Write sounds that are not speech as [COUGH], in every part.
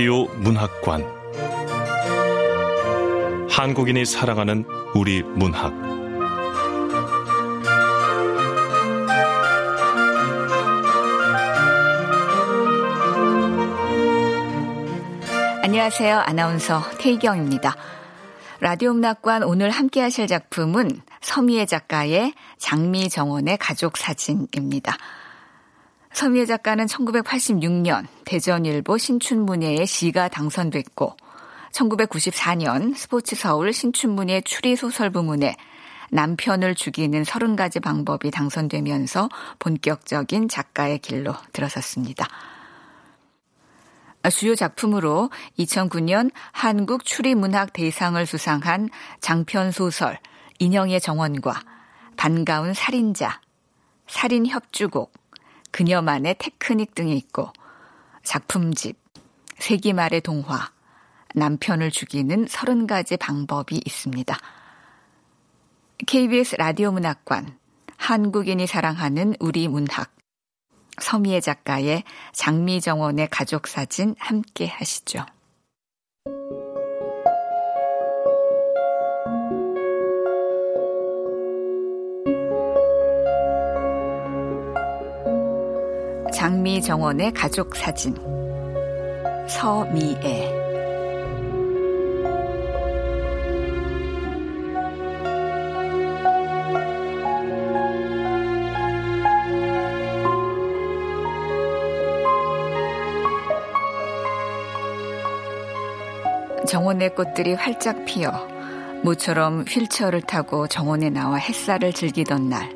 라디오 문학관 한국인이 사랑하는 우리 문학 안녕하세요. 아나운서 태희경입니다. 라디오 문학관 오늘 함께 하실 작품은 서미애 작가의 장미정원의 가족 사진입니다. 서미애 작가는 1986년 대전일보 신춘문예에 시가 당선됐고 1994년 스포츠 서울 신춘문예 추리소설 부문에 남편을 죽이는 30가지 방법이 당선되면서 본격적인 작가의 길로 들어섰습니다. 주요 작품으로 2009년 한국 추리문학 대상을 수상한 장편 소설 인형의 정원과 반가운 살인자, 살인협주곡, 그녀만의 테크닉 등이 있고 작품집, 세기말의 동화, 남편을 죽이는 30가지 방법이 있습니다. KBS 라디오 문학관, 한국인이 사랑하는 우리 문학, 서미애 작가의 장미정원의 가족 사진 함께 하시죠. 장미정원의 가족 사진. 서미애. 정원의 꽃들이 활짝 피어 모처럼 휠체어를 타고 정원에 나와 햇살을 즐기던 날.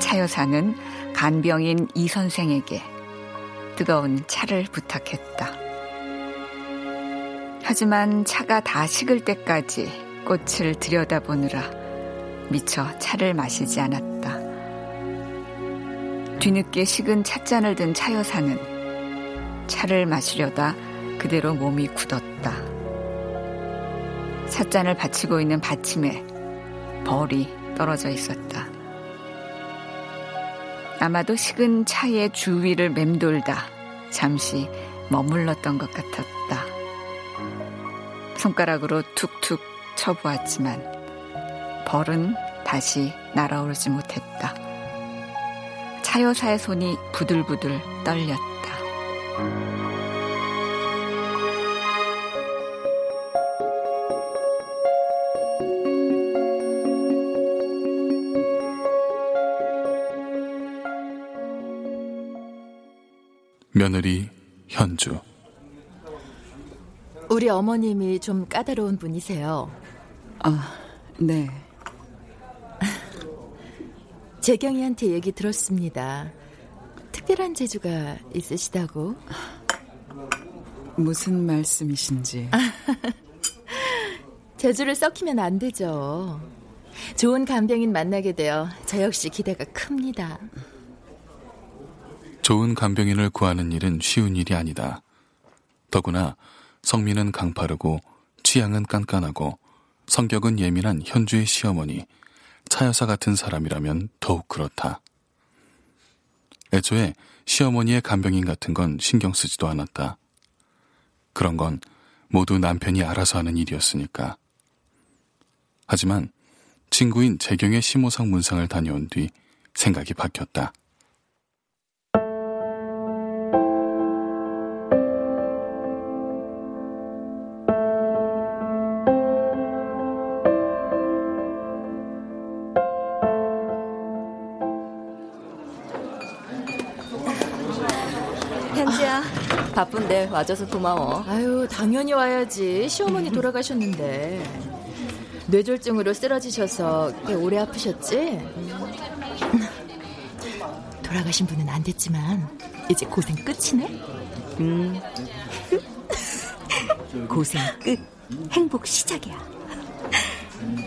차여사는 간병인 이 선생에게 뜨거운 차를 부탁했다. 하지만 차가 다 식을 때까지 꽃을 들여다보느라 미처 차를 마시지 않았다. 뒤늦게 식은 찻잔을 든 차여사는 차를 마시려다 그대로 몸이 굳었다. 찻잔을 받치고 있는 받침에 벌이 떨어져 있었다. 아마도 식은 차의 주위를 맴돌다 잠시 머물렀던 것 같았다. 손가락으로 툭툭 쳐보았지만 벌은 다시 날아오르지 못했다. 차여사의 손이 부들부들 떨렸다. 며느리 현주 우리 어머님이 좀 까다로운 분이세요. 아, 네. [LAUGHS] 재경이한테 얘기 들었습니다. 특별한 재주가 있으시다고. 무슨 말씀이신지. [LAUGHS] 재주를 썩히면 안 되죠. 좋은 간병인 만나게 되어 저 역시 기대가 큽니다. 좋은 간병인을 구하는 일은 쉬운 일이 아니다. 더구나 성민은 강파르고 취향은 깐깐하고 성격은 예민한 현주의 시어머니 차여사 같은 사람이라면 더욱 그렇다. 애초에 시어머니의 간병인 같은 건 신경 쓰지도 않았다. 그런 건 모두 남편이 알아서 하는 일이었으니까. 하지만 친구인 재경의 심호상 문상을 다녀온 뒤 생각이 바뀌었다. 현지야, 바쁜데 와줘서 고마워. 아유, 당연히 와야지. 시어머니 돌아가셨는데. 뇌졸중으로 쓰러지셔서 꽤 오래 아프셨지? 돌아가신 분은 안 됐지만 이제 고생 끝이네? 음. [LAUGHS] 고생 끝. 행복 시작이야.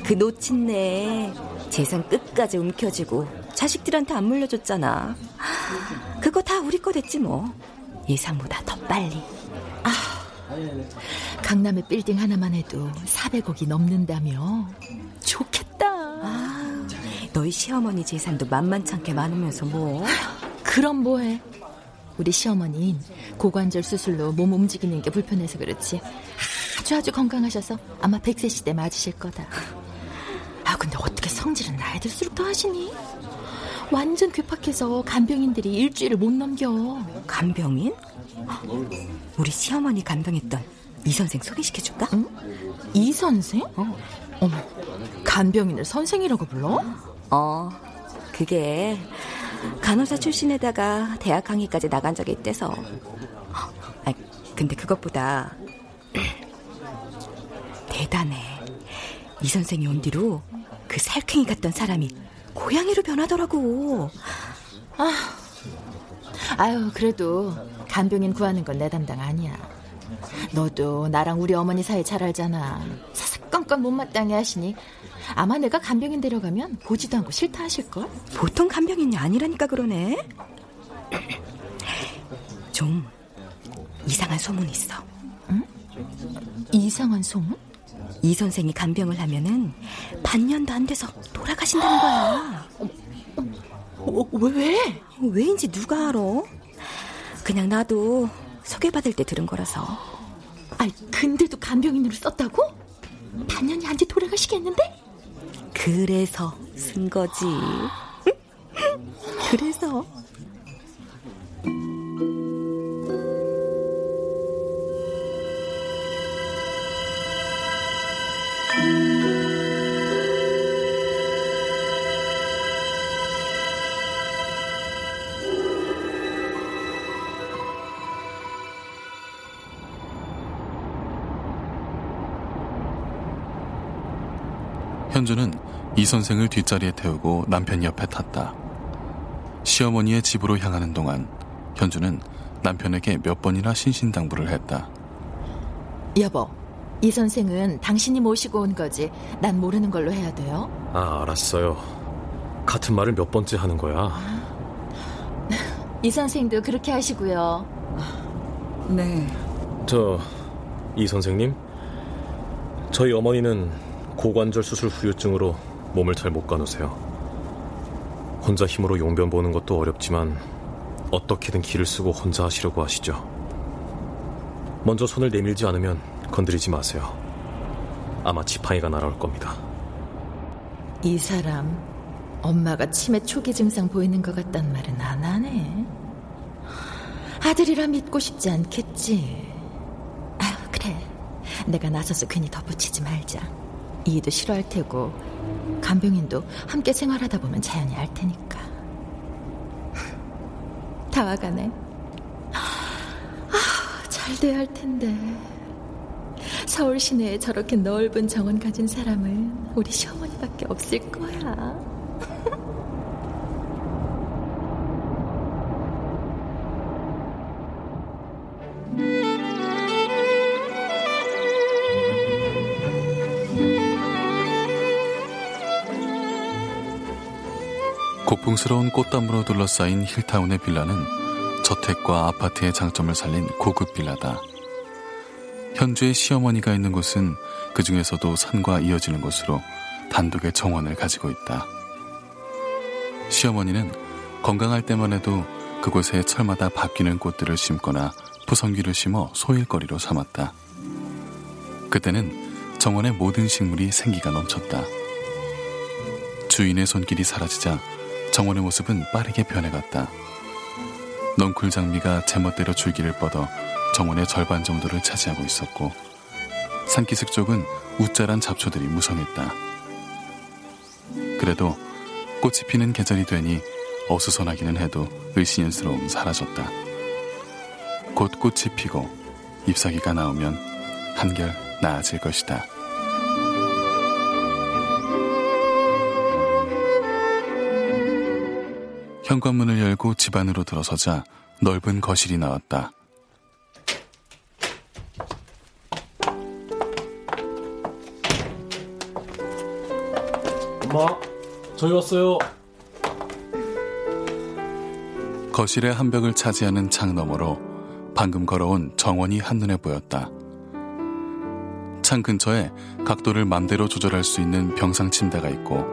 그 놓친내 재산 끝까지 움켜쥐고 자식들한테 안 물려줬잖아. 그거 다 우리 거 됐지 뭐. 예상보다 더 빨리. 강남의 빌딩 하나만 해도 400억이 넘는다며. 좋겠다. 아, 너희 시어머니 재산도 만만찮게 많으면서 뭐. 그럼 뭐해? 우리 시어머니는 고관절 수술로 몸 움직이는 게 불편해서 그렇지. 아주 아주 건강하셔서 아마 100세 시대 맞으실 거다. 아, 근데 어떻게 성질은 나이 들수록 더 하시니? 완전 괴팍해서 간병인들이 일주일을 못 넘겨. 간병인? 우리 시어머니 간병했던 이 선생 소개시켜줄까? 응? 이 선생? 어. 어머, 간병인을 선생이라고 불러? 어, 그게 간호사 출신에다가 대학 강의까지 나간 적이 있대서. 아, 근데 그것보다 [CLEARS THROAT] 대단해. 이 선생이 온 뒤로 그 살쾡이 같던 사람이 고양이로 변하더라고. 아, 아유, 그래도 간병인 구하는 건 내 담당 아니야. 너도 나랑 우리 어머니 사이 잘 알잖아. 사사건건 못마땅해 하시니 아마 내가 간병인 데려가면 보지도 않고 싫다 하실걸? 보통 간병인이 아니라니까 그러네. 좀 이상한 소문이 있어. 응? 이상한 소문? 이 선생이 간병을 하면은 반년도 안 돼서 돌아가신다는 거야. 어, 왜? 왜인지 누가 알아? 그냥 나도 소개받을 때 들은 거라서. 아이, 근데도 간병인으로 썼다고? 반년이 안 돼 돌아가시겠는데? 그래서 쓴 거지. [LAUGHS] 그래서. 현주는 이 선생을 뒷자리에 태우고 남편 옆에 탔다. 시어머니의 집으로 향하는 동안 현주는 남편에게 몇 번이나 신신당부를 했다. 여보, 이 선생은 당신이 모시고 온 거지. 난 모르는 걸로 해야 돼요. 아, 알았어요. 같은 말을 몇 번째 하는 거야? 이 선생도 그렇게 하시고요. 네. 저, 이 선생님? 저희 어머니는 고관절 수술 후유증으로 몸을 잘 못 가누세요. 혼자 힘으로 용변 보는 것도 어렵지만 어떻게든 기를 쓰고 혼자 하시려고 하시죠. 먼저 손을 내밀지 않으면 건드리지 마세요. 아마 지팡이가 날아올 겁니다. 이 사람 엄마가 치매 초기 증상 보이는 것 같단 말은 안 하네. 아들이라 믿고 싶지 않겠지. 아유, 그래. 내가 나서서 괜히 덧붙이지 말자. 이도 싫어할 테고 간병인도 함께 생활하다 보면 자연히 알 테니까. 다 와가네. 아, 잘 돼야 할 텐데. 서울 시내에 저렇게 넓은 정원 가진 사람은 우리 시어머니밖에 없을 거야. 고풍스러운 꽃담으로 둘러싸인 힐타운의 빌라는 저택과 아파트의 장점을 살린 고급 빌라다. 현주의 시어머니가 있는 곳은 그 중에서도 산과 이어지는 곳으로 단독의 정원을 가지고 있다. 시어머니는 건강할 때만 해도 그곳에 철마다 바뀌는 꽃들을 심거나 푸성귀를 심어 소일거리로 삼았다. 그때는 정원의 모든 식물이 생기가 넘쳤다. 주인의 손길이 사라지자 정원의 모습은 빠르게 변해갔다. 넝쿨 장미가 제멋대로 줄기를 뻗어 정원의 절반 정도를 차지하고 있었고 산기슭 쪽은 우짜란 잡초들이 무성했다. 그래도 꽃이 피는 계절이 되니 어수선하기는 해도 을씨년스러움 사라졌다. 곧 꽃이 피고 잎사귀가 나오면 한결 나아질 것이다. 현관문을 열고 집 안으로 들어서자 넓은 거실이 나왔다. 엄마, 저희 왔어요. 거실의 한 벽을 차지하는 창 너머로 방금 걸어온 정원이 한눈에 보였다. 창 근처에 각도를 맘대로 조절할 수 있는 병상 침대가 있고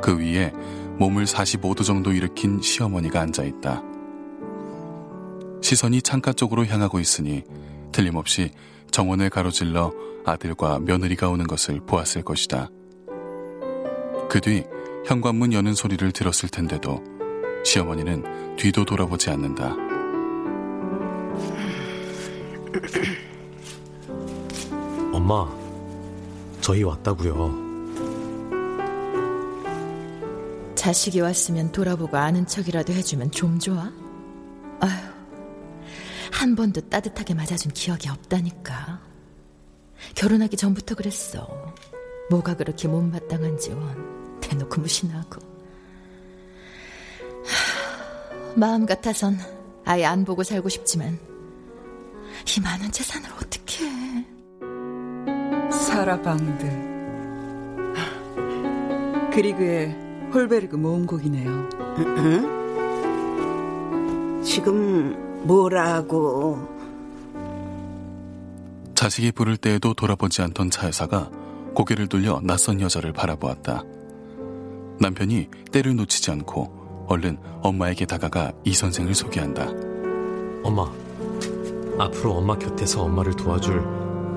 그 위에 몸을 45도 정도 일으킨 시어머니가 앉아 있다. 시선이 창가 쪽으로 향하고 있으니 틀림없이 정원을 가로질러 아들과 며느리가 오는 것을 보았을 것이다. 그 뒤 현관문 여는 소리를 들었을 텐데도 시어머니는 뒤도 돌아보지 않는다. 엄마, 저희 왔다고요. 자식이 왔으면 돌아보고 아는 척이라도 해주면 좀 좋아? 아휴, 한 번도 따뜻하게 맞아준 기억이 없다니까. 결혼하기 전부터 그랬어. 뭐가 그렇게 못마땅한지 원 대놓고 무신하고. 하, 마음 같아선 아예 안 보고 살고 싶지만 이 많은 재산을 어떻게 해? 사라방드. 그리그의 홀베르그 모음곡이네요. [CLEARS THROAT] 지금 뭐라고? 자식이 부를 때에도 돌아보지 않던 차 여사가 고개를 돌려 낯선 여자를 바라보았다. 남편이 때를 놓치지 않고 얼른 엄마에게 다가가 이 선생을 소개한다. 엄마, 앞으로 엄마 곁에서 엄마를 도와줄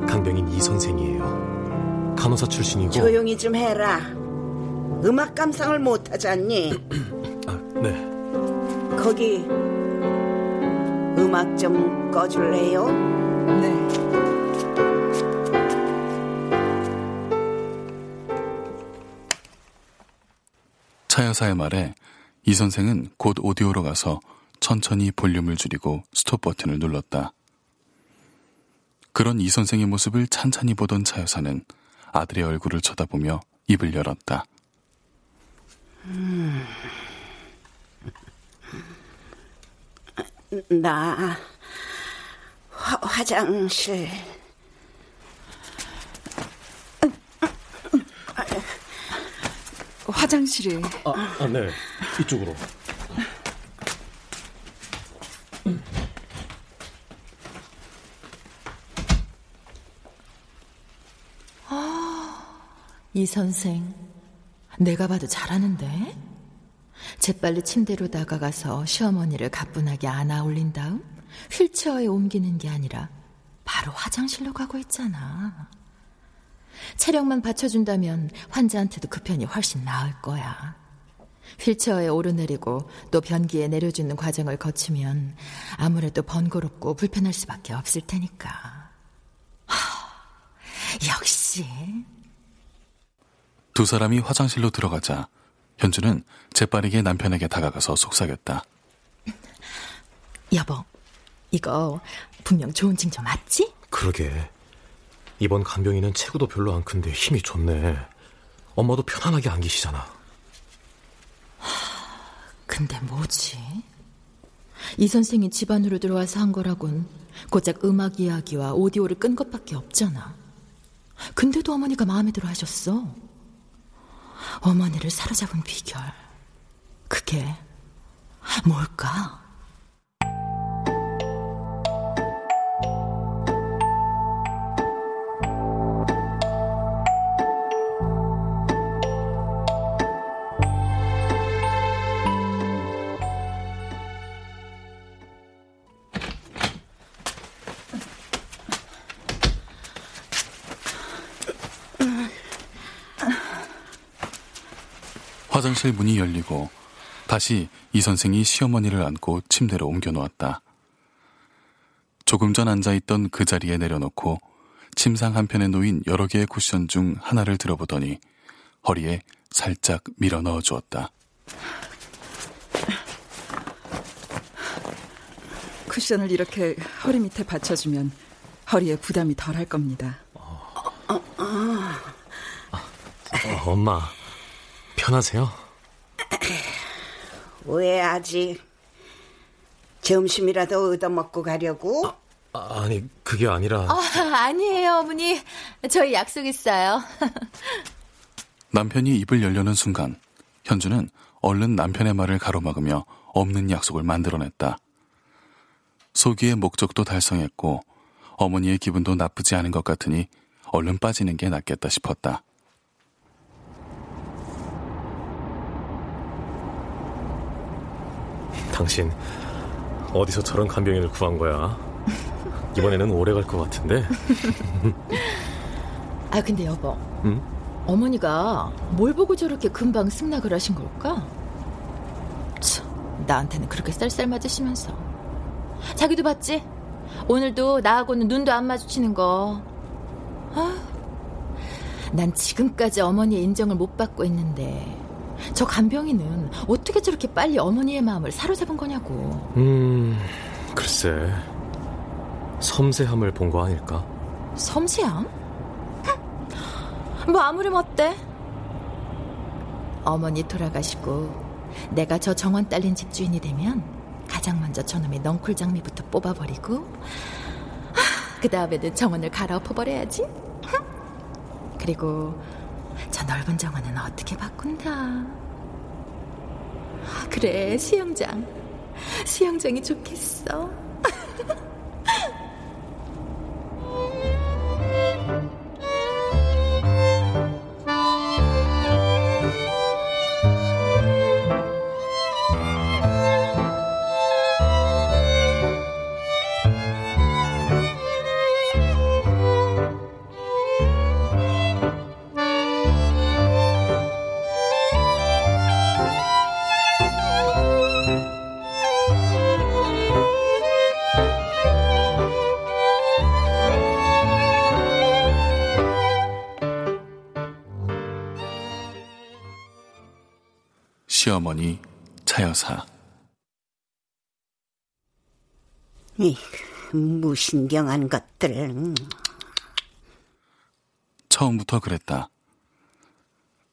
강병인 이 선생이에요. 간호사 출신이고. 조용히 좀 해라. 음악 감상을 못 하잖니? [CLEARS THROAT] 아, 네. 거기 음악 좀 꺼줄래요? 네. 차 여사의 말에 이 선생은 곧 오디오로 가서 천천히 볼륨을 줄이고 스톱 버튼을 눌렀다. 그런 이 선생의 모습을 찬찬히 보던 차 여사는 아들의 얼굴을 쳐다보며 입을 열었다. 음. 나 화, 화장실 화장실이 아, 아, 네. 이쪽으로. 이 선생, 내가 봐도 잘하는데? 재빨리 침대로 다가가서 시어머니를 가뿐하게 안아 올린 다음 휠체어에 옮기는 게 아니라 바로 화장실로 가고 있잖아. 체력만 받쳐준다면 환자한테도 그 편이 훨씬 나을 거야. 휠체어에 오르내리고 또 변기에 내려주는 과정을 거치면 아무래도 번거롭고 불편할 수밖에 없을 테니까. 하, 역시 두 사람이 화장실로 들어가자 현주는 재빠르게 남편에게 다가가서 속삭였다. 여보, 이거 분명 좋은 징조 맞지? 그러게. 이번 간병인은 체구도 별로 안 큰데 힘이 좋네. 엄마도 편안하게 안기시잖아. 근데 뭐지? 이 선생이 집안으로 들어와서 한 거라곤 고작 음악 이야기와 오디오를 끈 것밖에 없잖아. 근데도 어머니가 마음에 들어 하셨어. 어머니를 사로잡은 비결. 그게 뭘까? 화장실 문이 열리고 다시 이 선생이 시어머니를 안고 침대로 옮겨 놓았다. 조금 전 앉아있던 그 자리에 내려놓고 침상 한편에 놓인 여러 개의 쿠션 중 하나를 들어보더니 허리에 살짝 밀어 넣어 주었다. 쿠션을 이렇게 허리 밑에 받쳐주면 허리에 부담이 덜할 겁니다. 어, 엄마, 편하세요? [CLEARS THROAT] 왜 아직 점심이라도 얻어먹고 가려고? 아, 니 그게 아니라. 아, 아니에요, 어머니. 저희 약속 있어요. [LAUGHS] 남편이 입을 열려는 순간 현주는 얼른 남편의 말을 가로막으며 없는 약속을 만들어냈다. 소기의 목적도 달성했고 어머니의 기분도 나쁘지 않은 것 같으니 얼른 빠지는 게 낫겠다 싶었다. 당신 어디서 저런 간병인을 구한 거야? 이번에는 오래 갈 것 같은데. [LAUGHS] 아 근데 여보, 응? 어머니가 뭘 보고 저렇게 금방 승낙을 하신 걸까? 참, 나한테는 그렇게 쌀쌀 맞으시면서 자기도 봤지? 오늘도 나하고는 눈도 안 마주치는 거. 아, 난 지금까지 어머니의 인정을 못 받고 있는데 저 간병이는 어떻게 저렇게 빨리 어머니의 마음을 사로잡은 거냐고. 음, 글쎄. 섬세함을 본 거 아닐까? 섬세함? 뭐 아무렴 어때? 어머니 돌아가시고 내가 저 정원 딸린 집주인이 되면 가장 먼저 저놈의 넝쿨 장미부터 뽑아버리고 그 다음에는 정원을 갈아엎어버려야지 그리고 저 넓은 정원은 어떻게 바꾼다? 아, 그래 수영장. 수영장이 좋겠어 [LAUGHS] 시어머니 차여사 이 무신경한 것들. 처음부터 그랬다.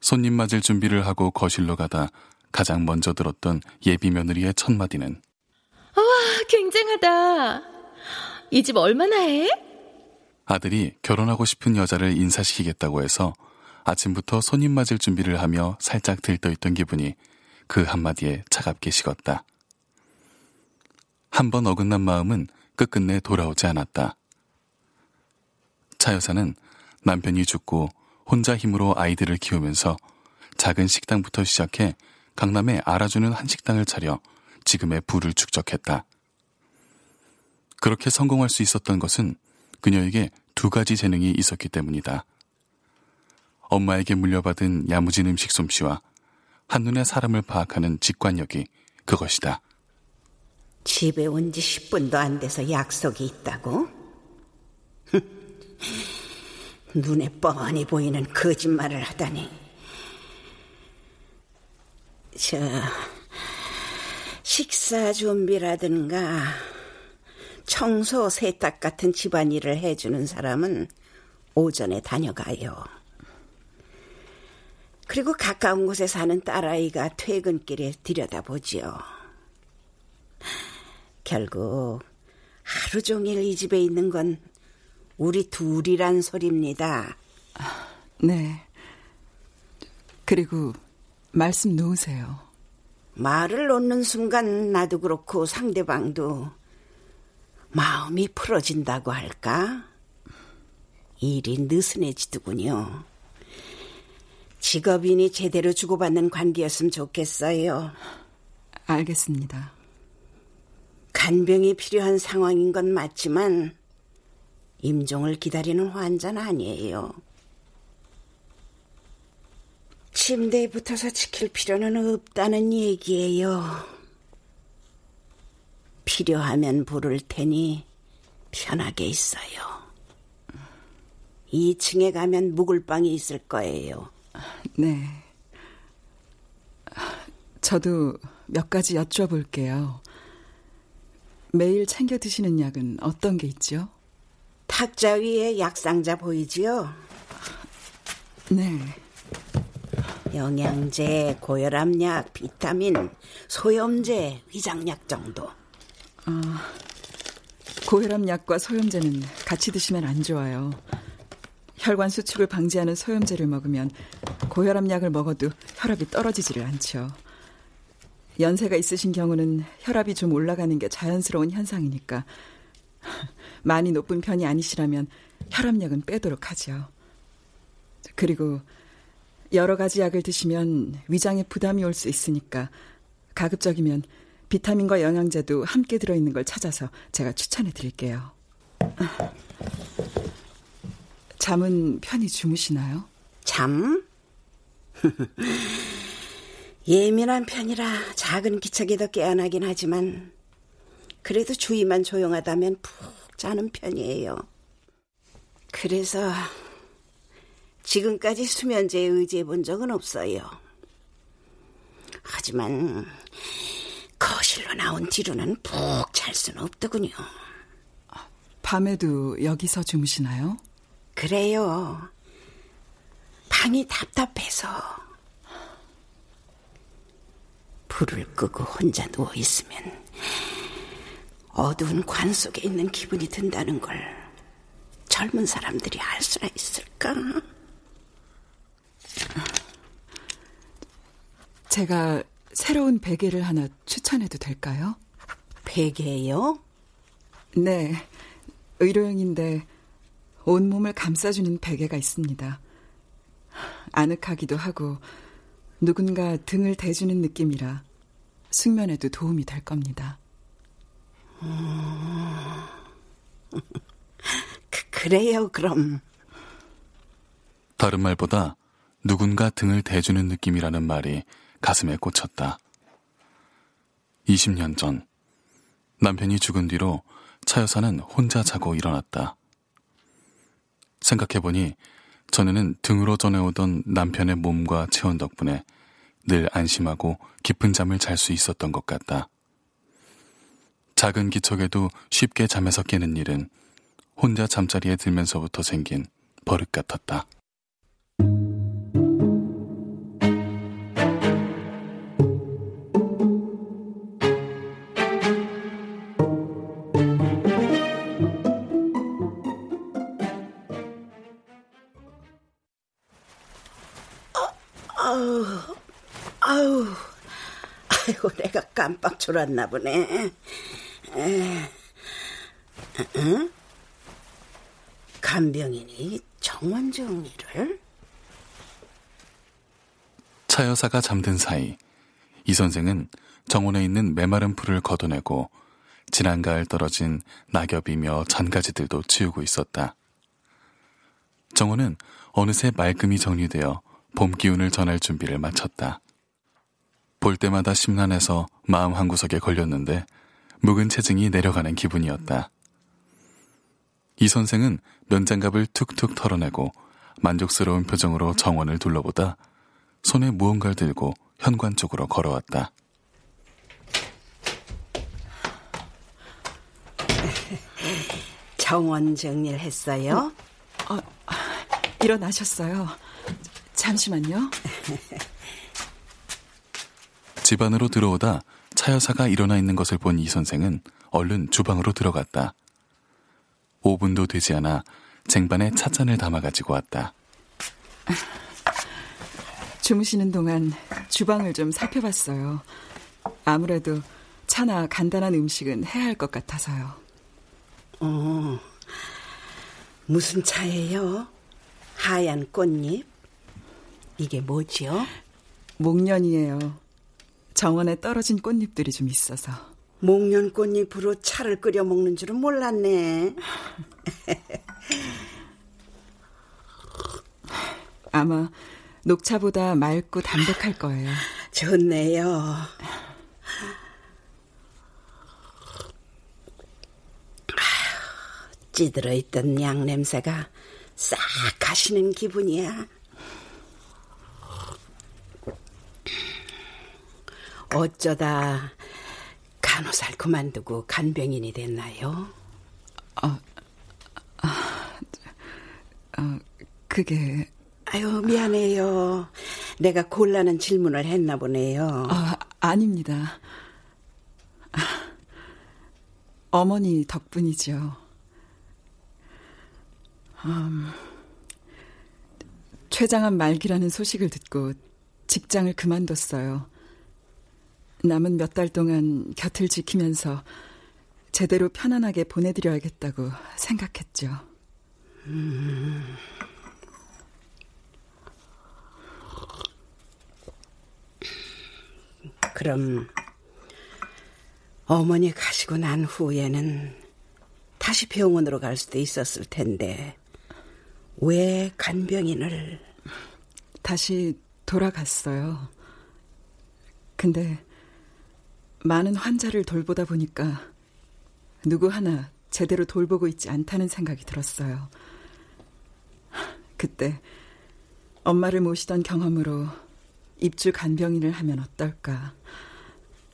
손님 맞을 준비를 하고 거실로 가다 가장 먼저 들었던 예비 며느리의 첫 마디는 와 굉장하다 이 집 얼마나 해? 아들이 결혼하고 싶은 여자를 인사시키겠다고 해서 아침부터 손님 맞을 준비를 하며 살짝 들떠있던 기분이 그 한마디에 차갑게 식었다. 한 번 어긋난 마음은 끝끝내 돌아오지 않았다. 차 여사는 남편이 죽고 혼자 힘으로 아이들을 키우면서 작은 식당부터 시작해 강남에 알아주는 한식당을 차려 지금의 부를 축적했다. 그렇게 성공할 수 있었던 것은 그녀에게 두 가지 재능이 있었기 때문이다. 엄마에게 물려받은 야무진 음식 솜씨와 한눈에 사람을 파악하는 직관력이 그것이다. 집에 온 지 10분도 안 돼서 약속이 있다고? [LAUGHS] 눈에 뻔히 보이는 거짓말을 하다니. 저, 식사 준비라든가 청소, 세탁 같은 집안일을 해주는 사람은 오전에 다녀가요. 그리고 가까운 곳에 사는 딸아이가 퇴근길에 들여다보지요. 결국 하루 종일 이 집에 있는 건 우리 둘이란 소리입니다. 네. 그리고 말씀 놓으세요. 말을 놓는 순간 나도 그렇고 상대방도 마음이 풀어진다고 할까? 일이 느슨해지더군요. 직업인이 제대로 주고받는 관계였으면 좋겠어요. 알겠습니다. 간병이 필요한 상황인 건 맞지만 임종을 기다리는 환자는 아니에요. 침대에 붙어서 지킬 필요는 없다는 얘기예요. 필요하면 부를 테니 편하게 있어요. 2층에 가면 묵을 방이 있을 거예요. 네. 저도 몇 가지 여쭤볼게요. 매일 챙겨 드시는 약은 어떤 게 있죠? 탁자 위에 약상자 보이지요? 네. 영양제, 고혈압약, 비타민, 소염제, 위장약 정도. 어, 고혈압약과 소염제는 같이 드시면 안 좋아요. 혈관 수축을 방지하는 소염제를 먹으면 고혈압약을 먹어도 혈압이 떨어지지를 않죠. 연세가 있으신 경우는 혈압이 좀 올라가는 게 자연스러운 현상이니까 많이 높은 편이 아니시라면 혈압약은 빼도록 하죠. 그리고 여러 가지 약을 드시면 위장에 부담이 올 수 있으니까 가급적이면 비타민과 영양제도 함께 들어있는 걸 찾아서 제가 추천해 드릴게요. 잠은 편히 주무시나요? 잠? [LAUGHS] 예민한 편이라 작은 기척에도 깨어나긴 하지만 그래도 주위만 조용하다면 푹 자는 편이에요. 그래서 지금까지 수면제에 의지해 본 적은 없어요. 하지만 거실로 나온 뒤로는 푹 잘 수는 없더군요. 밤에도 여기서 주무시나요? 그래요. 방이 답답해서 불을 끄고 혼자 누워 있으면 어두운 관 속에 있는 기분이 든다는 걸 젊은 사람들이 알 수나 있을까? 제가 새로운 베개를 하나 추천해도 될까요? 베개요? 네. 의료용인데 온몸을 감싸주는 베개가 있습니다. 아늑하기도 하고 누군가 등을 대주는 느낌이라 숙면에도 도움이 될 겁니다. 음... [LAUGHS] 그, 그래요, 그럼. 다른 말보다 누군가 등을 대주는 느낌이라는 말이 가슴에 꽂혔다. 20년 전 남편이 죽은 뒤로 차 여사는 혼자 자고 일어났다. 생각해보니 전에는 등으로 전해오던 남편의 몸과 체온 덕분에 늘 안심하고 깊은 잠을 잘 수 있었던 것 같다. 작은 기척에도 쉽게 잠에서 깨는 일은 혼자 잠자리에 들면서부터 생긴 버릇 같았다. 깜빡 졸았나 보네. 에, 응? 간병인이 정원 정리를? 차 여사가 잠든 사이 이 선생은 정원에 있는 메마른 풀을 걷어내고 지난 가을 떨어진 낙엽이며 잔가지들도 치우고 있었다. 정원은 어느새 말끔히 정리되어 봄 기운을 전할 준비를 마쳤다. 볼 때마다 심란해서 마음 한구석에 걸렸는데 묵은 체증이 내려가는 기분이었다. 이 선생은 면장갑을 툭툭 털어내고 만족스러운 표정으로 정원을 둘러보다 손에 무언가를 들고 현관 쪽으로 걸어왔다. 정원 정리를 했어요? 어, 일어나셨어요. 잠시만요. [LAUGHS] 집 안으로 들어오다 차 여사가 일어나 있는 것을 본 이 선생은 얼른 주방으로 들어갔다. 5분도 되지 않아 쟁반에 찻잔을 담아 가지고 왔다. [LAUGHS] 주무시는 동안 주방을 좀 살펴봤어요. 아무래도 차나 간단한 음식은 해야 할 것 같아서요. 어, 무슨 차예요? 하얀 꽃잎? 이게 뭐지요? 목련이에요. 정원에 떨어진 꽃잎들이 좀 있어서. 목련 꽃잎으로 차를 끓여 먹는 줄은 몰랐네. 아마 녹차보다 맑고 담백할 거예요. 좋네요. 찌들어 있던 양 냄새가 싹 가시는 기분이야. 어쩌다 간호사를 그만두고 간병인이 됐나요? 아, 아, 아, 그게. 아유, 미안해요. 내가 곤란한 질문을 했나 보네요. 아, 아닙니다. 어머니 덕분이죠. 음, 최장암 말기라는 소식을 듣고 직장을 그만뒀어요. 남은 몇 달 동안 곁을 지키면서 제대로 편안하게 보내드려야겠다고 생각했죠. 음. 그럼 어머니 가시고 난 후에는 다시 병원으로 갈 수도 있었을 텐데 왜 간병인을 다시 돌아갔어요. 근데 많은 환자를 돌보다 보니까 누구 하나 제대로 돌보고 있지 않다는 생각이 들었어요. 그때 엄마를 모시던 경험으로 입주 간병인을 하면 어떨까.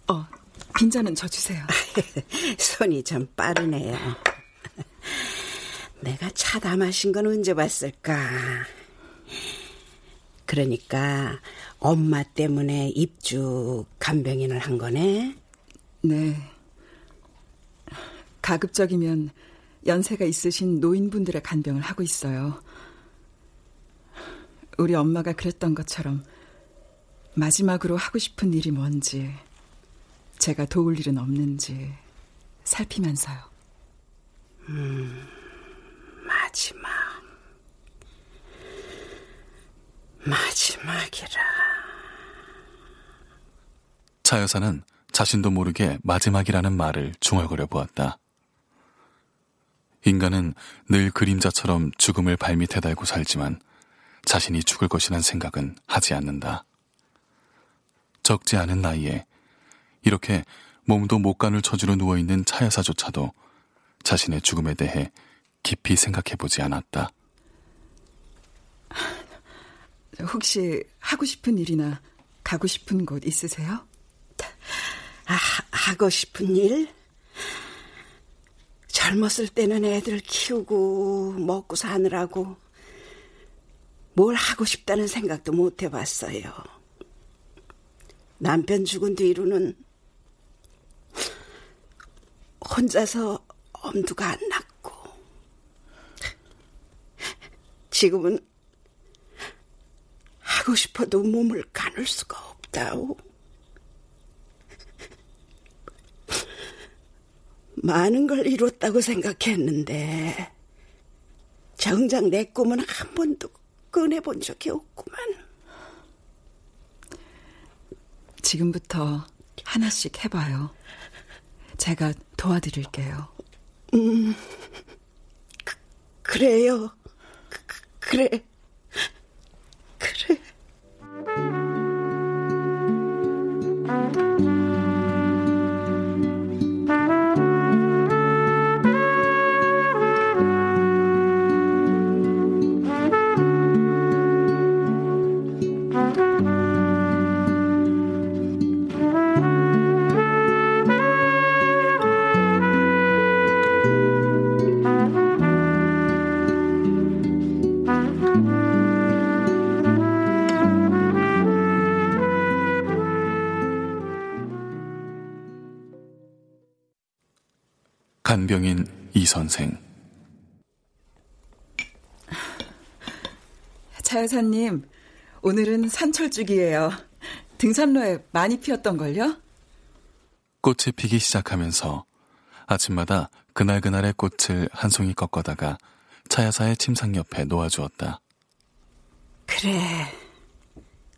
어, 빈자는 저 주세요. [LAUGHS] 손이 좀 빠르네요. 내가 차다 마신 건 언제 봤을까? 그러니까 엄마 때문에 입주 간병인을 한 거네? 네. 가급적이면 연세가 있으신 노인분들의 간병을 하고 있어요. 우리 엄마가 그랬던 것처럼 마지막으로 하고 싶은 일이 뭔지, 제가 도울 일은 없는지 살피면서요. 음, 마지막. 마지막이라. 차 여사는 자신도 모르게 마지막이라는 말을 중얼거려 보았다. 인간은 늘 그림자처럼 죽음을 발밑에 달고 살지만 자신이 죽을 것이란 생각은 하지 않는다. 적지 않은 나이에 이렇게 몸도 목간을 쳐주러 누워있는 차 여사조차도 자신의 죽음에 대해 깊이 생각해 보지 않았다. 혹시 하고 싶은 일이나 가고 싶은 곳 있으세요? 아, 하고 싶은 일? 젊었을 때는 애들 키우고 먹고 사느라고 뭘 하고 싶다는 생각도 못 해봤어요. 남편 죽은 뒤로는 혼자서 엄두가 안 났고 지금은 하고 싶어도 몸을 가눌 수가 없다오. 많은 걸 이뤘다고 생각했는데 정작 내 꿈은 한 번도 꺼내본 적이 없구만. 지금부터 하나씩 해봐요. 제가 도와드릴게요. 음, 그, 그래요. 그, 그래. 그래. 차 여사님, 오늘은 산철쭉이에요. 등산로에 많이 피었던걸요? 꽃이 피기 시작하면서 아침마다 그날그날의 꽃을 한 송이 꺾어다가 차야사의 침상 옆에 놓아주었다. 그래,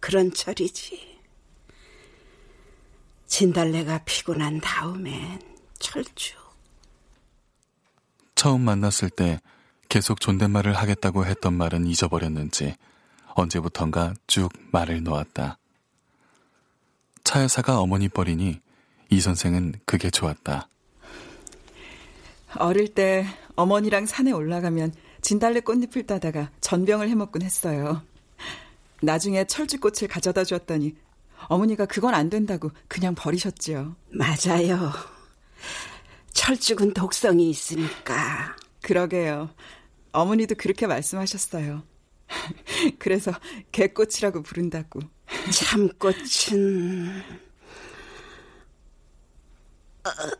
그런 철이지. 진달래가 피고 난 다음엔 철쭉. 처음 만났을 때 계속 존댓말을 하겠다고 했던 말은 잊어버렸는지 언제부턴가 쭉 말을 놓았다. 차 여사가 어머니 뻘이니 이 선생은 그게 좋았다. 어릴 때 어머니랑 산에 올라가면 진달래 꽃잎을 따다가 전병을 해먹곤 했어요. 나중에 철쭉꽃을 가져다 주었더니 어머니가 그건 안 된다고 그냥 버리셨지요. 맞아요. 철쭉은 독성이 있으니까. 그러게요. 어머니도 그렇게 말씀하셨어요. [LAUGHS] 그래서 개꽃이라고 부른다고. 참꽃은 어, 아,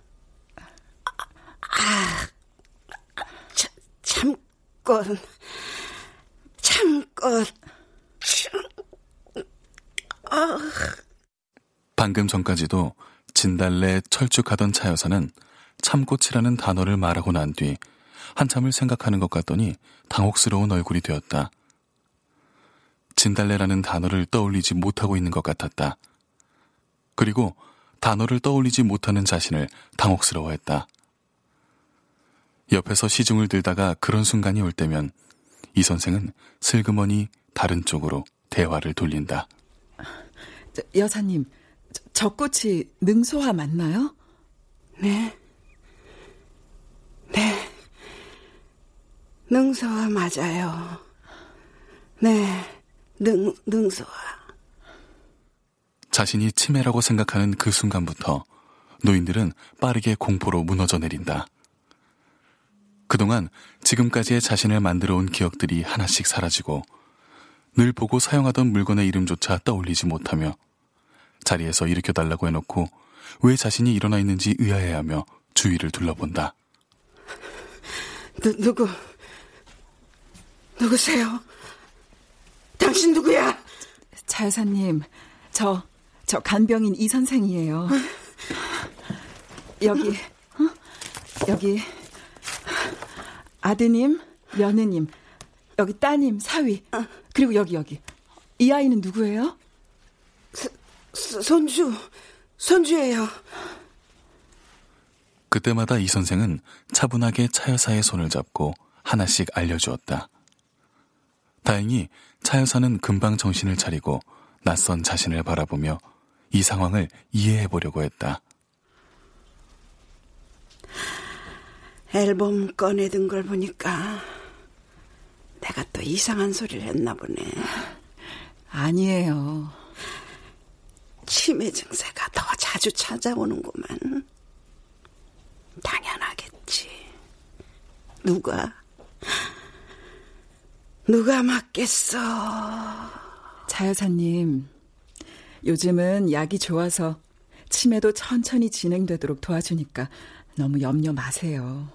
아, 참, 참꽃, 참꽃, 참, 아. 방금 전까지도 진달래 철쭉하던 차 여사는 참꽃이라는 단어를 말하고 난 뒤 한참을 생각하는 것 같더니 당혹스러운 얼굴이 되었다. 진달래라는 단어를 떠올리지 못하고 있는 것 같았다. 그리고 단어를 떠올리지 못하는 자신을 당혹스러워했다. 옆에서 시중을 들다가 그런 순간이 올 때면 이 선생은 슬그머니 다른 쪽으로 대화를 돌린다. 저, 여사님, 저, 저 꽃이 능소화 맞나요? 네. 네. 능소화 맞아요. 네. 능, 능소화. 자신이 치매라고 생각하는 그 순간부터 노인들은 빠르게 공포로 무너져 내린다. 그동안 지금까지의 자신을 만들어 온 기억들이 하나씩 사라지고 늘 보고 사용하던 물건의 이름조차 떠올리지 못하며 자리에서 일으켜달라고 해놓고 왜 자신이 일어나 있는지 의아해하며 주위를 둘러본다. 누, 누구? 누구세요? 당신 누구야? 차 여사님, 저, 저 간병인 이 선생이에요. 여기, 어? 여기, 아드님, 며느님, 여기 따님, 사위, 그리고 여기, 여기. 이 아이는 누구예요? 서, 손주, 손주예요. 그때마다 이 선생은 차분하게 차여사의 손을 잡고 하나씩 알려주었다. 다행히 차여사는 금방 정신을 차리고 낯선 자신을 바라보며 이 상황을 이해해 보려고 했다. 앨범 꺼내든 걸 보니까 내가 또 이상한 소리를 했나 보네. 아니에요. 치매 증세가 더 자주 찾아오는구만. 당연하겠지. 누가, 누가 맞겠어. 차 여사님, 요즘은 약이 좋아서 치매도 천천히 진행되도록 도와주니까 너무 염려 마세요.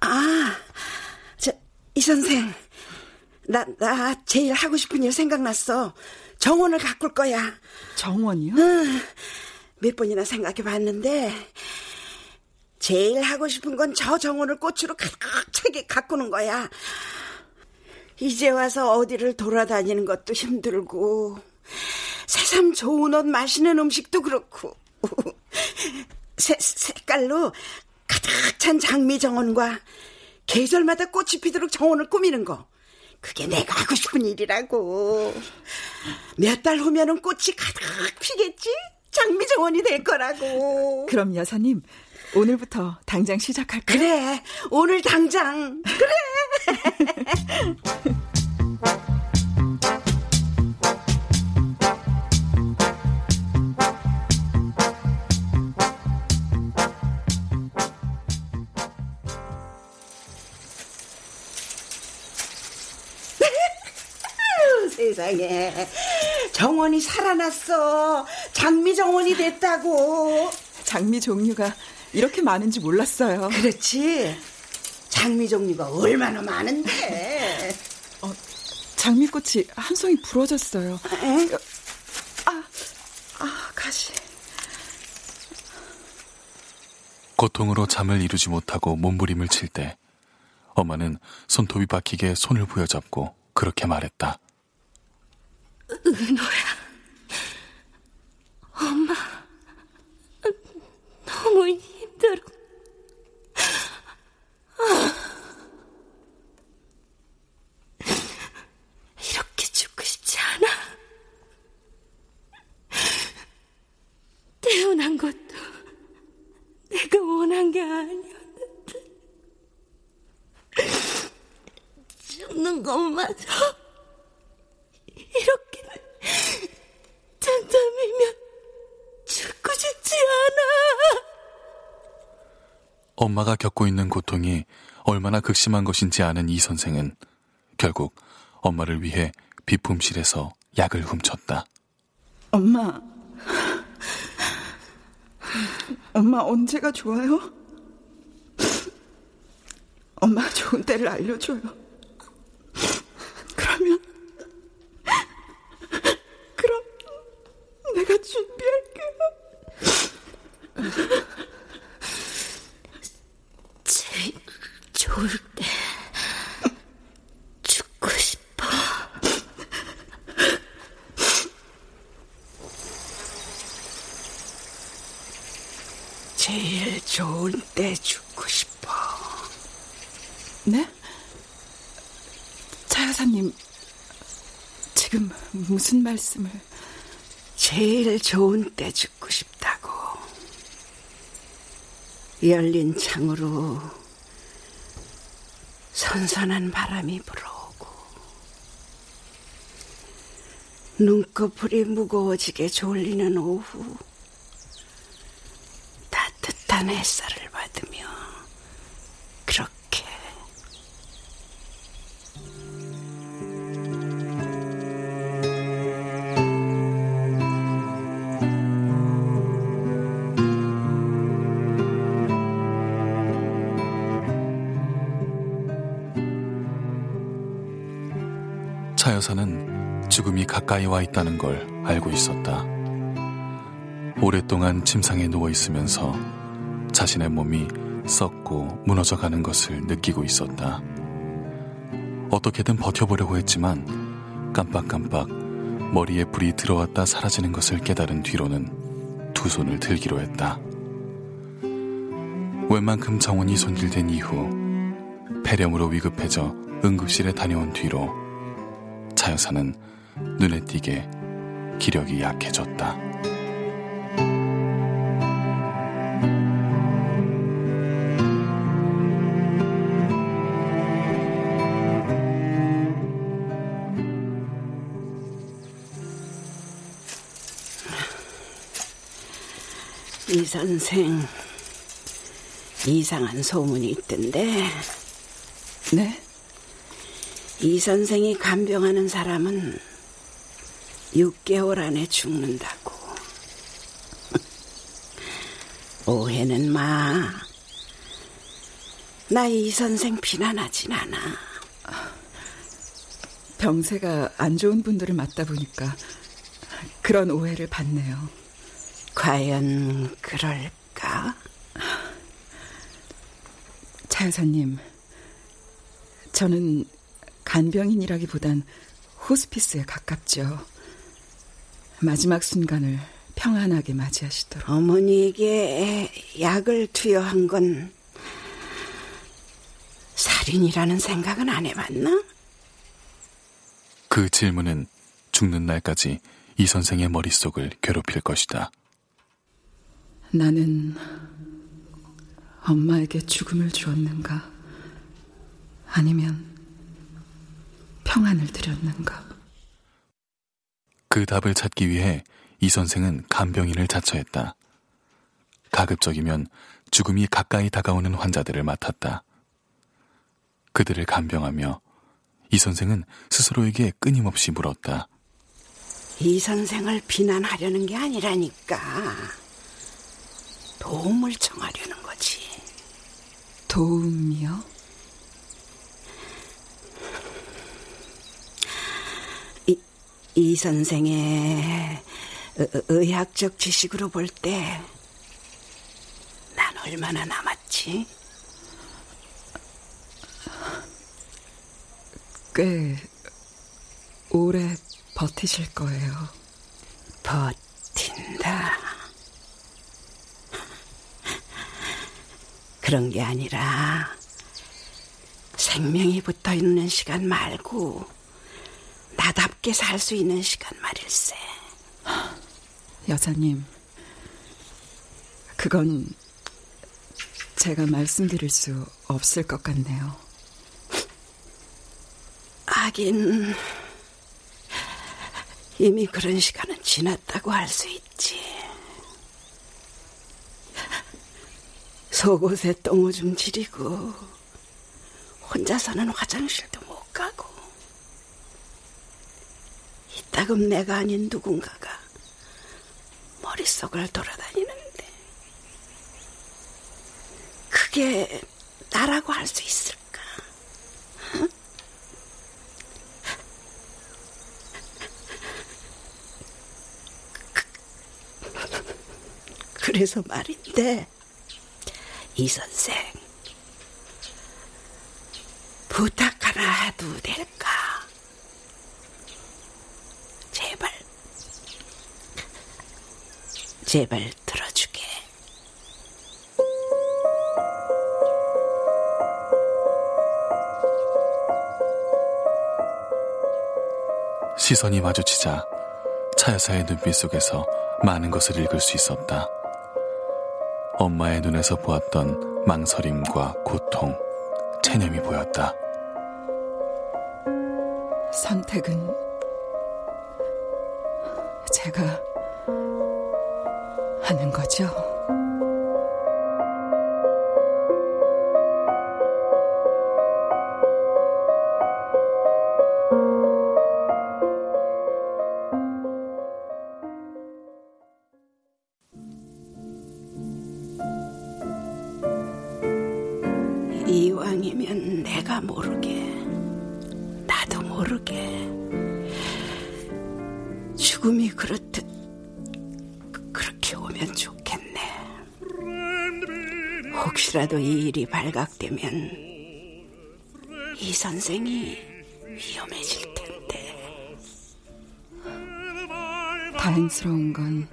아, 저, 이 선생. 나, 나 제일 하고 싶은 일 생각났어. 정원을 가꿀 거야. 정원이요? 응. 몇 번이나 생각해 봤는데, 제일 하고 싶은 건 저 정원을 꽃으로 가득 차게 가꾸는 거야. 이제 와서 어디를 돌아다니는 것도 힘들고, 새삼 좋은 옷, 맛있는 음식도 그렇고, [LAUGHS] 새, 색깔로 가득 찬 장미 정원과 계절마다 꽃이 피도록 정원을 꾸미는 거. 그게 내가 하고 싶은 일이라고. 몇 달 후면은 꽃이 가득 피겠지? 장미 정원이 될 거라고. 그럼 여사님, 오늘부터 당장 시작할까요? 그래, 오늘 당장. 그래. [LAUGHS] 세상에 정원이 살아났어 장미 정원이 됐다고 장미 종류가 이렇게 많은지 몰랐어요 그렇지 장미 종류가 얼마나 많은데 어, 장미꽃이 한 송이 부러졌어요 에? 아, 아 가시 고통으로 잠을 이루지 못하고 몸부림을 칠 때 엄마는 손톱이 박히게 손을 부여잡고 그렇게 말했다. 은호야. 엄마, 너무 힘들어. 이렇게 죽고 싶지 않아. 태어난 것도 내가 원한 게 아니었는데. 죽는 것마저 이렇게 잠잠이면 죽고 싶지 않아. 엄마가 겪고 있는 고통이 얼마나 극심한 것인지 아는 이 선생은 결국 엄마를 위해 비품실에서 약을 훔쳤다. 엄마. 엄마 언제가 좋아요? 엄마. 좋은 때를 알려줘요. 그러면, 그럼 내가 준비할게요. 제일 좋을 때 죽고 싶어. 제일 좋은 때 죽고 싶어. 네? 차 여사님, 지금 무슨 말씀을? 제일 좋은 때 죽고 싶다고. 열린 창으로 선선한 바람이 불어오고 눈꺼풀이 무거워지게 졸리는 오후 따뜻한 햇살을 받 여사는 죽음이 가까이 와 있다는 걸 알고 있었다. 오랫동안 침상에 누워 있으면서 자신의 몸이 썩고 무너져 가는 것을 느끼고 있었다. 어떻게든 버텨보려고 했지만 깜빡깜빡 머리에 불이 들어왔다 사라지는 것을 깨달은 뒤로는 두 손을 들기로 했다. 웬만큼 정원이 손질된 이후 폐렴으로 위급해져 응급실에 다녀온 뒤로 차 여사는 눈에 띄게 기력이 약해졌다. 이 선생 이상한 소문이 있던데 네? 이 선생이 간병하는 사람은 6개월 안에 죽는다고. [LAUGHS] 오해는 마. 나 이 선생 비난하진 않아. 병세가 안 좋은 분들을 맞다 보니까 그런 오해를 받네요. 과연 그럴까? 차 여사님, 저는 간병인이라기보단 호스피스에 가깝죠. 마지막 순간을 평안하게 맞이하시도록. 어머니에게 약을 투여한 건 살인이라는 생각은 안 해봤나? 그 질문은 죽는 날까지 이 선생의 머릿속을 괴롭힐 것이다. 나는 엄마에게 죽음을 주었는가? 아니면 평안을 드렸는가? 그 답을 찾기 위해 이 선생은 간병인을 자처했다. 가급적이면 죽음이 가까이 다가오는 환자들을 맡았다. 그들을 간병하며 이 선생은 스스로에게 끊임없이 물었다. 이 선생을 비난하려는 게 아니라니까. 도움을 청하려는 거지. 도움이요? 이 선생의 의- 의학적 지식으로 볼 때, 난 얼마나 남았지? 꽤 오래 버티실 거예요. 버틴다. 그런 게 아니라, 생명이 붙어 있는 시간 말고, 나답게 살 수 있는 시간 말일세. 여자님, 그건 제가 말씀드릴 수 없을 것 같네요. 하긴, 이미 그런 시간은 지났다고 할 수 있지. 속옷에 똥오줌 지리고, 혼자서는 화장실 따금 내가 아닌 누군가가 머릿속을 돌아다니는데 그게 나라고 할 수 있을까? 그, 그래서 말인데 이 선생 제발 들어주게. 시선이 마주치자 차 여사의 눈빛 속에서 많은 것을 읽을 수 있었다. 엄마의 눈에서 보았던 망설임과 고통, 체념이 보였다. 선택은 제가 하는 거죠. 되면 이 선생이 위험해질 텐데. 다행스러운 건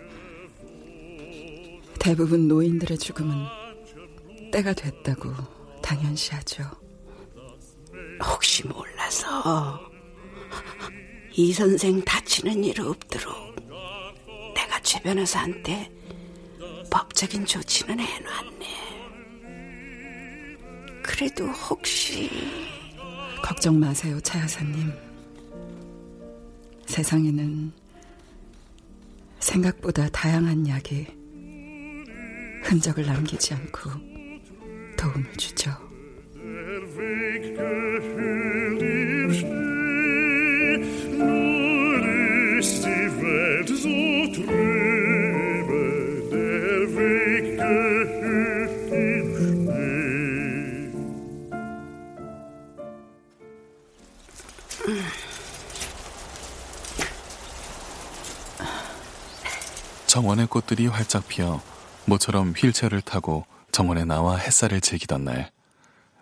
대부분 노인들의 죽음은 때가 됐다고 당연시하죠. 혹시 몰라서 이 선생 다치는 일 없도록 내가 최 변호사한테 법적인 조치는 해놨네. 그래도 혹시 걱정 마세요, 차 여사님. 세상에는 생각보다 다양한 약이 흔적을 남기지 않고 도움을 주죠. 원의 꽃들이 활짝 피어 모처럼 휠체어를 타고 정원에 나와 햇살을 즐기던 날,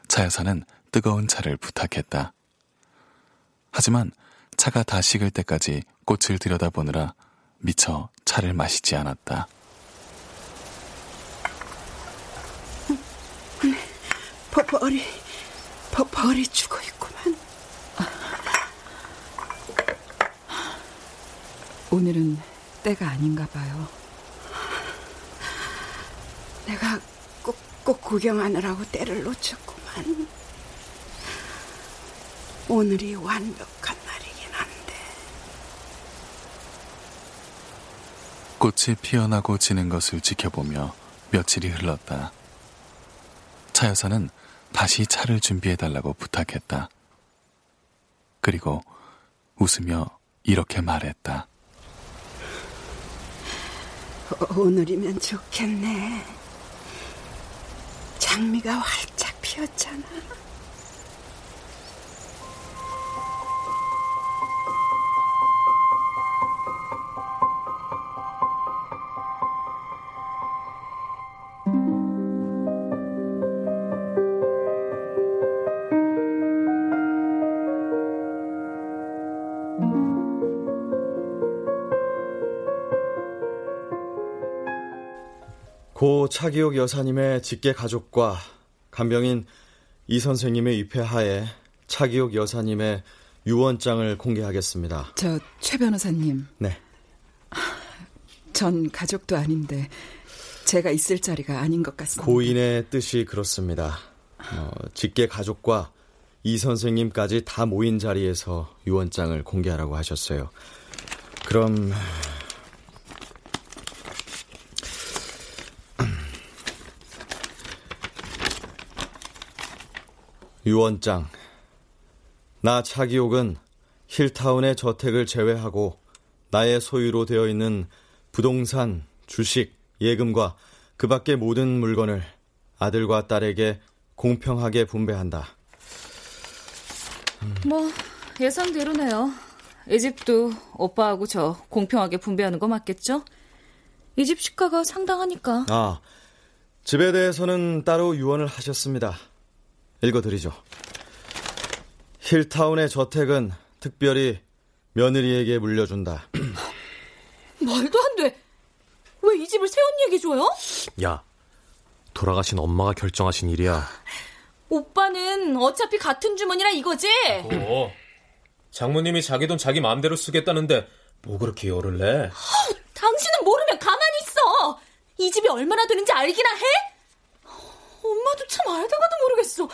차 여사는 뜨거운 차를 부탁했다. 하지만 차가 다 식을 때까지 꽃을 들여다보느라 미처 차를 마시지 않았다. 버, 벌이 버, 벌이 죽어 있구만. 오늘은 때가 아닌가 봐요. 내가 꼭, 꼭 구경하느라고 때를 놓쳤구만. 오늘이 완벽한 날이긴 한데. 꽃이 피어나고 지는 것을 지켜보며 며칠이 흘렀다. 차 여사는 다시 차를 준비해달라고 부탁했다. 그리고 웃으며 이렇게 말했다. 오- 오늘이면 좋겠네. 장미가 활짝 피었잖아. 차기옥 여사님의 직계 가족과 간병인 이 선생님의 입회하에 차기옥 여사님의 유언장을 공개하겠습니다. 저 최 변호사님, 네. 전 가족도 아닌데 제가 있을 자리가 아닌 것 같습니다. 고인의 뜻이 그렇습니다. 어, 직계 가족과 이 선생님까지 다 모인 자리에서 유언장을 공개하라고 하셨어요. 그럼 유언장. 나 차기옥은 힐타운의 저택을 제외하고 나의 소유로 되어 있는 부동산, 주식, 예금과 그 밖의 모든 물건을 아들과 딸에게 공평하게 분배한다. 뭐 예상대로네요. 이 집도 오빠하고 저 공평하게 분배하는 거 맞겠죠? 이 집 시가가 상당하니까. 아, 집에 대해서는 따로 유언을 하셨습니다. 읽어드리죠. 힐타운의 저택은 특별히 며느리에게 물려준다. [CLEARS THROAT] 말도 안 돼. 왜 이 집을 새언니에게 줘요? 야, 돌아가신 엄마가 결정하신 일이야. 오빠는 어차피 같은 주머니라 이거지? 어. 장모님이 자기 돈 자기 마음대로 쓰겠다는데 뭐 그렇게 열을 내? 허, 당신은 모르면 가만히 있어. 이 집이 얼마나 되는지 알기나 해? 엄마도 참 알다가도 모르겠어.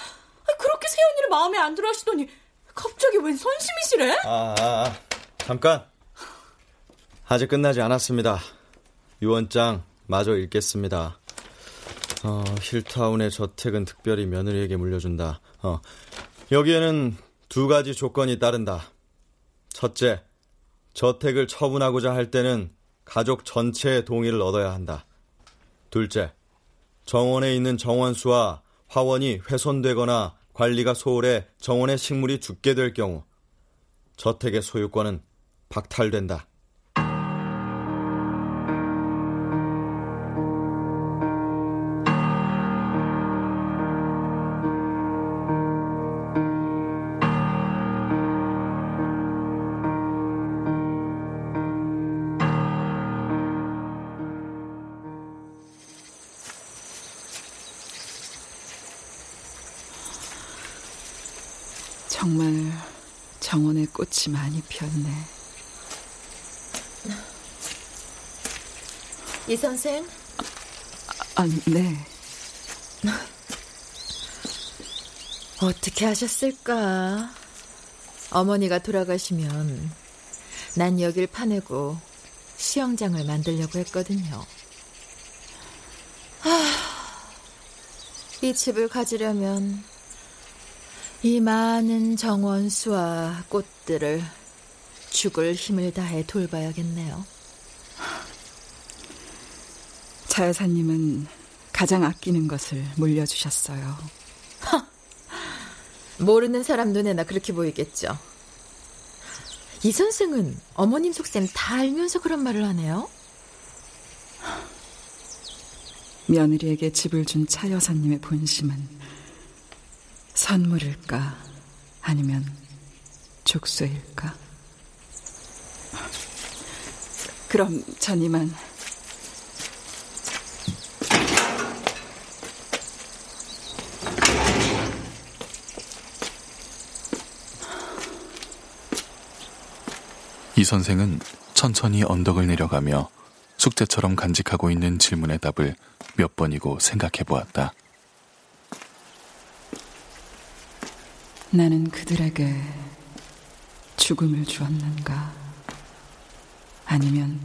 그렇게 새언니를 마음에 안 들어 하시더니 갑자기 웬 선심이시래? 아, 아, 아, 잠깐. 아직 끝나지 않았습니다. 유언장 마저 읽겠습니다. 어, 힐타운의 저택은 특별히 며느리에게 물려준다. 어, 여기에는 두 가지 조건이 따른다. 첫째, 저택을 처분하고자 할 때는 가족 전체의 동의를 얻어야 한다. 둘째, 정원에 있는 정원수와 화원이 훼손되거나 관리가 소홀해 정원의 식물이 죽게 될 경우 저택의 소유권은 박탈된다. 꽃이 많이 피었네. 이 선생? 아, 네. 어떻게 하셨을까? 어머니가 돌아가시면 난 여길 파내고 수영장을 만들려고 했거든요. 하, 이 집을 가지려면 이 많은 정원수와 꽃들을 죽을 힘을 다해 돌봐야겠네요. 차 여사님은 가장 아끼는 것을 물려주셨어요. 모르는 사람 눈에나 그렇게 보이겠죠. 이 선생은 어머님 속셈 다 알면서 그런 말을 하네요. 며느리에게 집을 준 차 여사님의 본심은 선물일까 아니면 족쇄일까? 그럼 전 이만 이 선생은 천천히 언덕을 내려가며 숙제처럼 간직하고 있는 질문의 답을 몇 번이고 생각해 보았다. 나는 그들에게 죽음을 주었는가? 아니면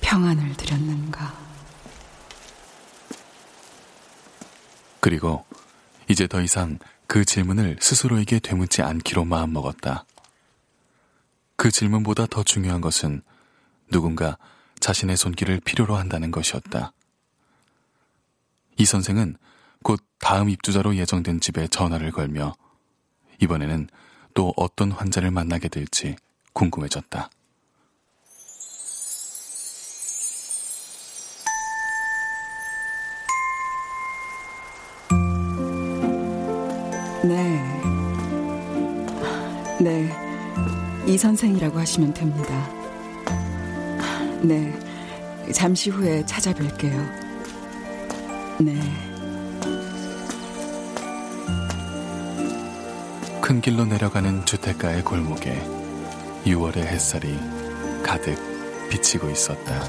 평안을 드렸는가? 그리고 이제 더 이상 그 질문을 스스로에게 되묻지 않기로 마음먹었다. 그 질문보다 더 중요한 것은 누군가 자신의 손길을 필요로 한다는 것이었다. 이 선생은 곧 다음 입주자로 예정된 집에 전화를 걸며 이번에는 또 어떤 환자를 만나게 될지 궁금해졌다. 네. 네. 이 선생이라고 하시면 됩니다. 네. 잠시 후에 찾아뵐게요. 네. 큰 길로 내려가는 주택가의 골목에 6월의 햇살이 가득 비치고 있었다.